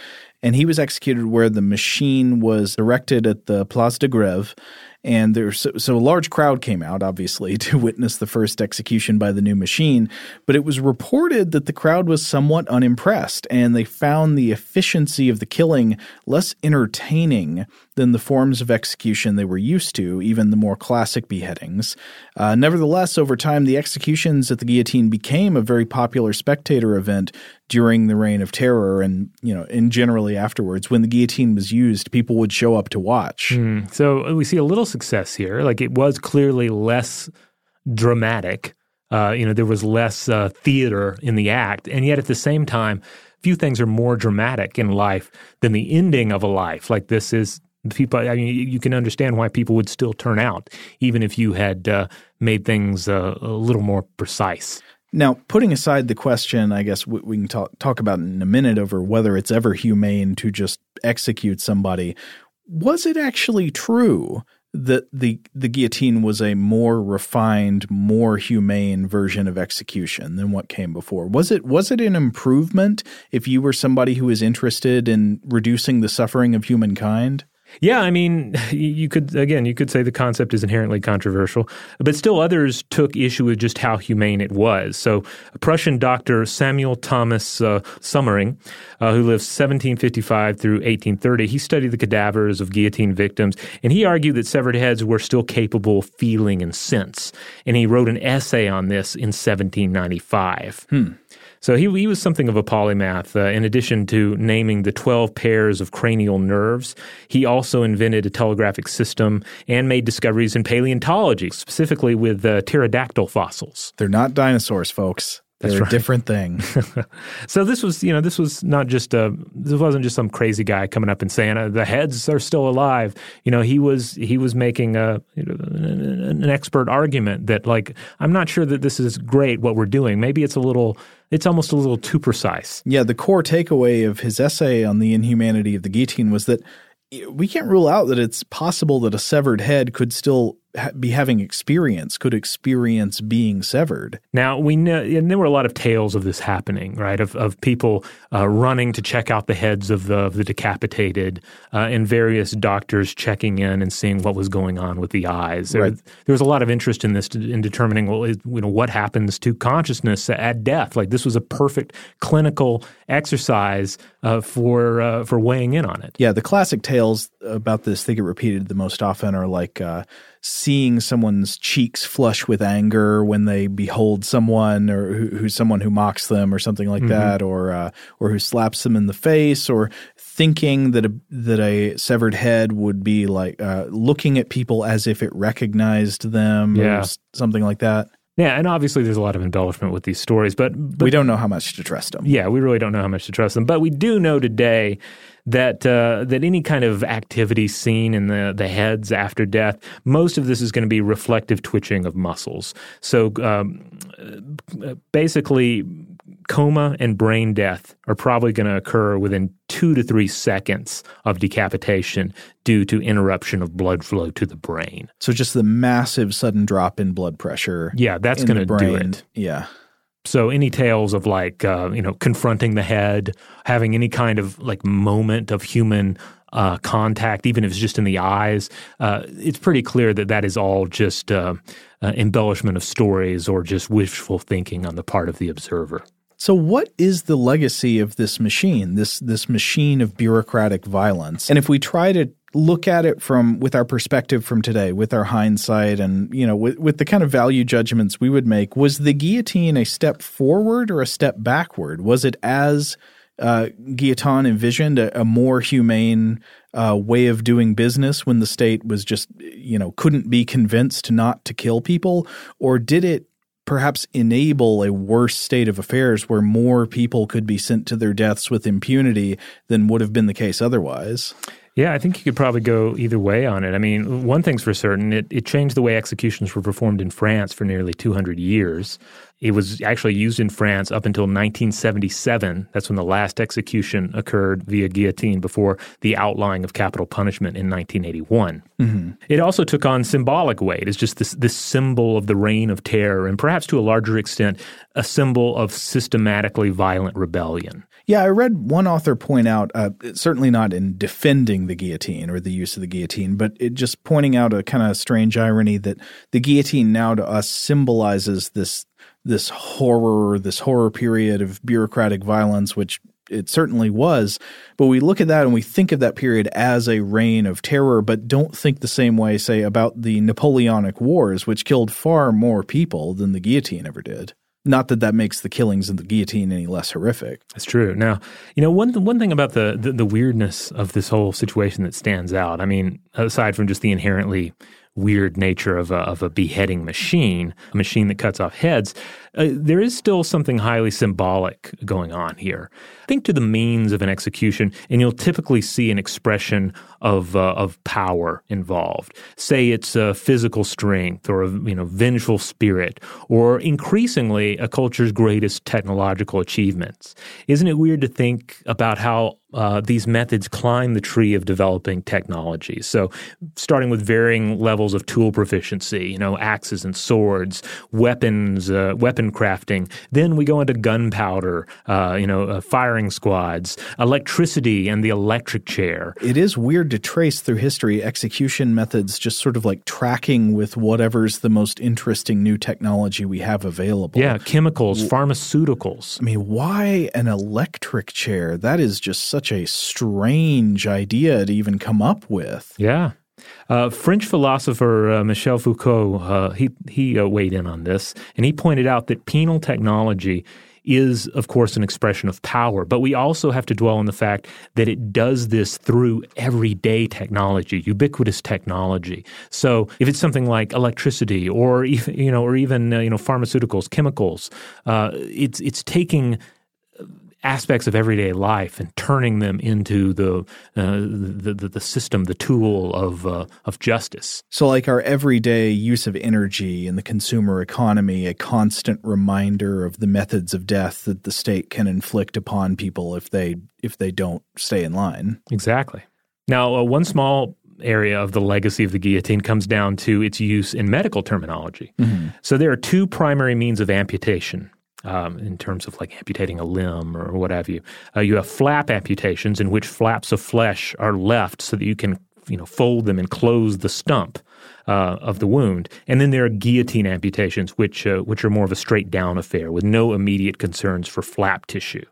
and he was executed where the machine was erected at the Place de Grève and so, so, a large crowd came out, obviously, to witness the first execution by the new machine. But it was reported that the crowd was somewhat unimpressed, and they found the efficiency of the killing less entertaining than the forms of execution they were used to, even the more classic beheadings. Uh, nevertheless, over time, the executions at the guillotine became a very popular spectator event during the reign of terror and you know and generally afterwards when the guillotine was used people would show up to watch mm. so we see a little success here. Like it was clearly less dramatic. Uh, you know there was less uh, theater in the act. And yet at the same time few things are more dramatic in life than the ending of a life. Like this is people i mean you can understand why people would still turn out even if you had uh, made things uh, a little more precise. Now, putting aside the question, I guess we, we can talk talk about in a minute over whether it's ever humane to just execute somebody. Was it actually true that the the guillotine was a more refined, more humane version of execution than what came before? Was it was it an improvement if you were somebody who was interested in reducing the suffering of humankind? Yeah, I mean, you could again, you could say the concept is inherently controversial, but still others took issue with just how humane it was. So, Prussian doctor Samuel Thomas uh, Soemmerring, uh, who lived 1755 through 1830, he studied the cadavers of guillotine victims, and he argued that severed heads were still capable of feeling and sense. And he wrote an essay on this in 1795. Hmm. So he, he was something of a polymath. Uh, in addition to naming the 12 pairs of cranial nerves, he also invented a telegraphic system and made discoveries in paleontology, specifically with uh, pterodactyl fossils. They're not dinosaurs, folks. They're That's a right. different thing. So this was, you know, this was not just a, this wasn't just some crazy guy coming up and saying uh, the heads are still alive. You know, he was he was making a you know, an, expert argument that like I'm not sure that this is great what we're doing. Maybe it's a little, it's almost a little too precise. Yeah, the core takeaway of his essay on the inhumanity of the guillotine was that we can't rule out that it's possible that a severed head could still be having experience, could experience being severed. Now we know, and there were a lot of tales of this happening, right? Of of people uh, running to check out the heads of the of the decapitated, uh, and various doctors checking in and seeing what was going on with the eyes. There, Right. there was a lot of interest in this to, in determining, well, you know, what happens to consciousness at death. Like this was a perfect clinical exercise uh, for uh, for weighing in on it. Yeah, the classic tales about this they get repeated the most often are like uh, seeing someone's cheeks flush with anger when they behold someone or who, who's someone who mocks them or something like that, or uh, or who slaps them in the face, or thinking that a that a severed head would be like uh, looking at people as if it recognized them, Yeah. s- something like that. Yeah, and obviously there's a lot of embellishment with these stories, but, but we don't know how much to trust them. Yeah, we really don't know how much to trust them, but we do know today that uh, that any kind of activity seen in the the heads after death, most of this is going to be reflective twitching of muscles. So um, basically, coma and brain death are probably going to occur within two to three seconds of decapitation due to interruption of blood flow to the brain. So just the massive sudden drop in blood pressure. Yeah, that's going to do it. Yeah. So any tales of like uh, you know confronting the head, having any kind of like moment of human uh, contact, even if it's just in the eyes, uh, it's pretty clear that that is all just uh, uh, embellishment of stories or just wishful thinking on the part of the observer. So what is the legacy of this machine, this this machine of bureaucratic violence? And if we try to look at it from with our perspective from today, with our hindsight and you know with, with the kind of value judgments we would make, was the guillotine a step forward or a step backward? Was it as uh, Guillotin envisioned a, a more humane uh, way of doing business when the state was just you know couldn't be convinced not to kill people, or did it perhaps enable a worse state of affairs where more people could be sent to their deaths with impunity than would have been the case otherwise. Yeah, I think you could probably go either way on it. I mean, one thing's for certain, it, it changed the way executions were performed in France for nearly 200 years. It was actually used in France up until 1977. That's when the last execution occurred via guillotine before the outlawing of capital punishment in 1981. Mm-hmm. It also took on symbolic weight as just this, this symbol of the reign of terror and perhaps to a larger extent, a symbol of systematically violent rebellion. Yeah, I read one author point out, uh, certainly not in defending the guillotine or the use of the guillotine, but it just pointing out a kind of strange irony that the guillotine now to us symbolizes this this horror, this horror period of bureaucratic violence, which it certainly was. But we look at that and we think of that period as a reign of terror, but don't think the same way, say, about the Napoleonic Wars, which killed far more people than the guillotine ever did. Not that that makes the killings in the guillotine any less horrific. That's true. Now, you know, one one thing about the, the the weirdness of this whole situation that stands out. I mean, aside from just the inherently weird nature of a, of a beheading machine, a machine that cuts off heads, uh, there is still something highly symbolic going on here. Think to the means of an execution, and you'll typically see an expression of uh, of power involved. Say it's physical strength, or a you know vengeful spirit, or increasingly a culture's greatest technological achievements. Isn't it weird to think about how uh, these methods climb the tree of developing technology. So, starting with varying levels of tool proficiency, you know, axes and swords, weapons, uh, weapon crafting. Then we go into gunpowder, uh, you know, uh, firing squads, electricity, and the electric chair. It is weird to trace through history execution methods just sort of like tracking with whatever's the most interesting new technology we have available. Yeah, chemicals, pharmaceuticals. I mean, why an electric chair? That is just such a strange idea to even come up with. Yeah. Uh, French philosopher uh, Michel Foucault uh, he he uh, weighed in on this, and he pointed out that penal technology is, of course, an expression of power. But we also have to dwell on the fact that it does this through everyday technology, ubiquitous technology. So if it's something like electricity or even, you know, or even, uh, you know, pharmaceuticals, chemicals, uh, it's, it's taking aspects of everyday life and turning them into the uh, the, the, the system, the tool of uh, of justice. So, like our everyday use of energy in the consumer economy, a constant reminder of the methods of death that the state can inflict upon people if they if they don't stay in line. Exactly. Now, uh, one small area of the legacy of the guillotine comes down to its use in medical terminology. Mm-hmm. So there are two primary means of amputation um, in terms of like amputating a limb or what have you. Uh, you have flap amputations in which flaps of flesh are left so that you can you know fold them and close the stump uh, of the wound. And then there are guillotine amputations, which uh, which are more of a straight down affair with no immediate concerns for flap tissue.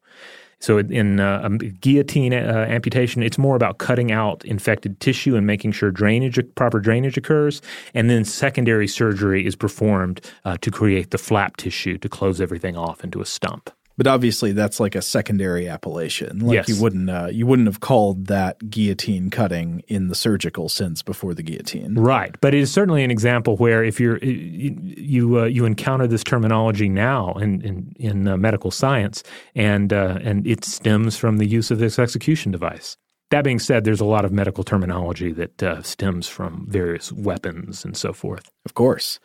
So in uh, a guillotine uh, amputation, it's more about cutting out infected tissue and making sure drainage, proper drainage occurs, and then secondary surgery is performed uh, to create the flap tissue to close everything off into a stump. But obviously, that's like a secondary appellation. Like yes. you wouldn't uh, you wouldn't have called that guillotine cutting in the surgical sense before the guillotine, right? But it is certainly an example where if you're you you, uh, you encounter this terminology now in in, in uh, medical science, and uh, and it stems from the use of this execution device. That being said, there's a lot of medical terminology that uh, stems from various weapons and so forth. Of course.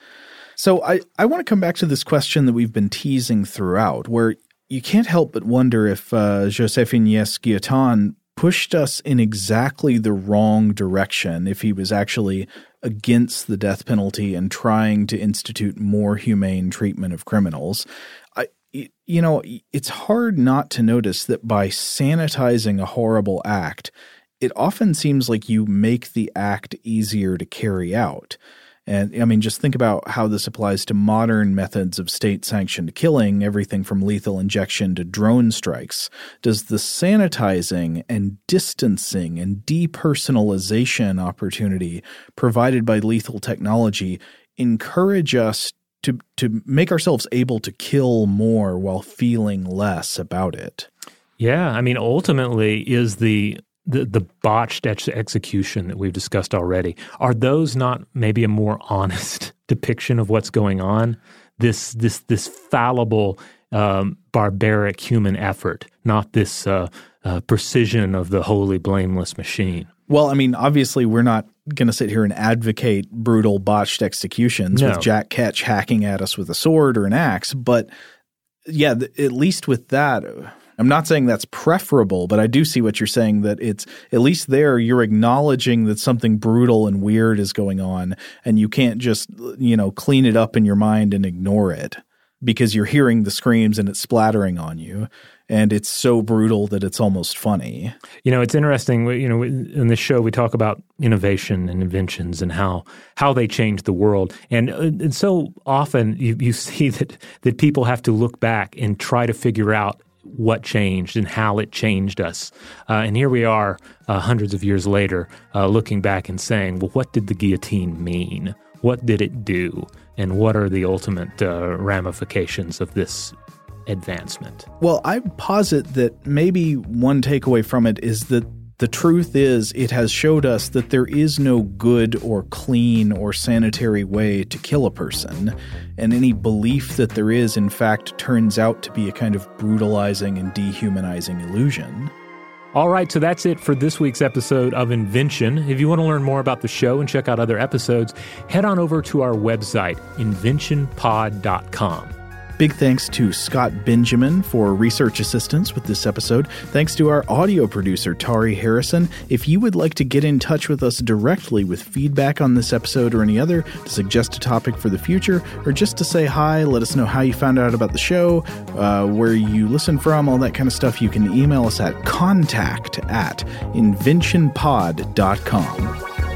So I, I want to come back to this question that we've been teasing throughout, where you can't help but wonder if uh, Joseph Ignace Guillotin pushed us in exactly the wrong direction if he was actually against the death penalty and trying to institute more humane treatment of criminals. I, you know, it's hard not to notice that by sanitizing a horrible act, it often seems like you make the act easier to carry out. And I mean, just think about how this applies to modern methods of state sanctioned killing, everything from lethal injection to drone strikes. Does the sanitizing and distancing and depersonalization opportunity provided by lethal technology encourage us to, to make ourselves able to kill more while feeling less about it? Yeah. I mean, ultimately, is the the, the botched execution that we've discussed already, are those not maybe a more honest depiction of what's going on? This this this fallible, um, barbaric human effort, not this uh, uh, precision of the holy, blameless machine. Well, I mean, obviously, we're not going to sit here and advocate brutal, botched executions no. with Jack Ketch hacking at us with a sword or an axe, but yeah, th- at least with that, I'm not saying that's preferable, but I do see what you're saying that it's at least there you're acknowledging that something brutal and weird is going on and you can't just, you know, clean it up in your mind and ignore it because you're hearing the screams and it's splattering on you and it's so brutal that it's almost funny. You know, it's interesting. You know, in this show we talk about innovation and inventions and how how they change the world, and, and so often you, you see that that people have to look back and try to figure out what changed and how it changed us. Uh, and here we are, uh, hundreds of years later, uh, looking back and saying, well, what did the guillotine mean? What did it do? And what are the ultimate uh, ramifications of this advancement? Well, I posit that maybe one takeaway from it is that the truth is, it has showed us that there is no good or clean or sanitary way to kill a person, and any belief that there is, in fact, turns out to be a kind of brutalizing and dehumanizing illusion. All right, so that's it for this week's episode of Invention. If you want to learn more about the show and check out other episodes, head on over to our website, inventionpod.com. Big thanks to Scott Benjamin for research assistance with this episode. Thanks to our audio producer, Tari Harrison. If you would like to get in touch with us directly with feedback on this episode or any other, to suggest a topic for the future, or just to say hi, let us know how you found out about the show, uh, where you listen from, all that kind of stuff, you can email us at contact at inventionpod.com.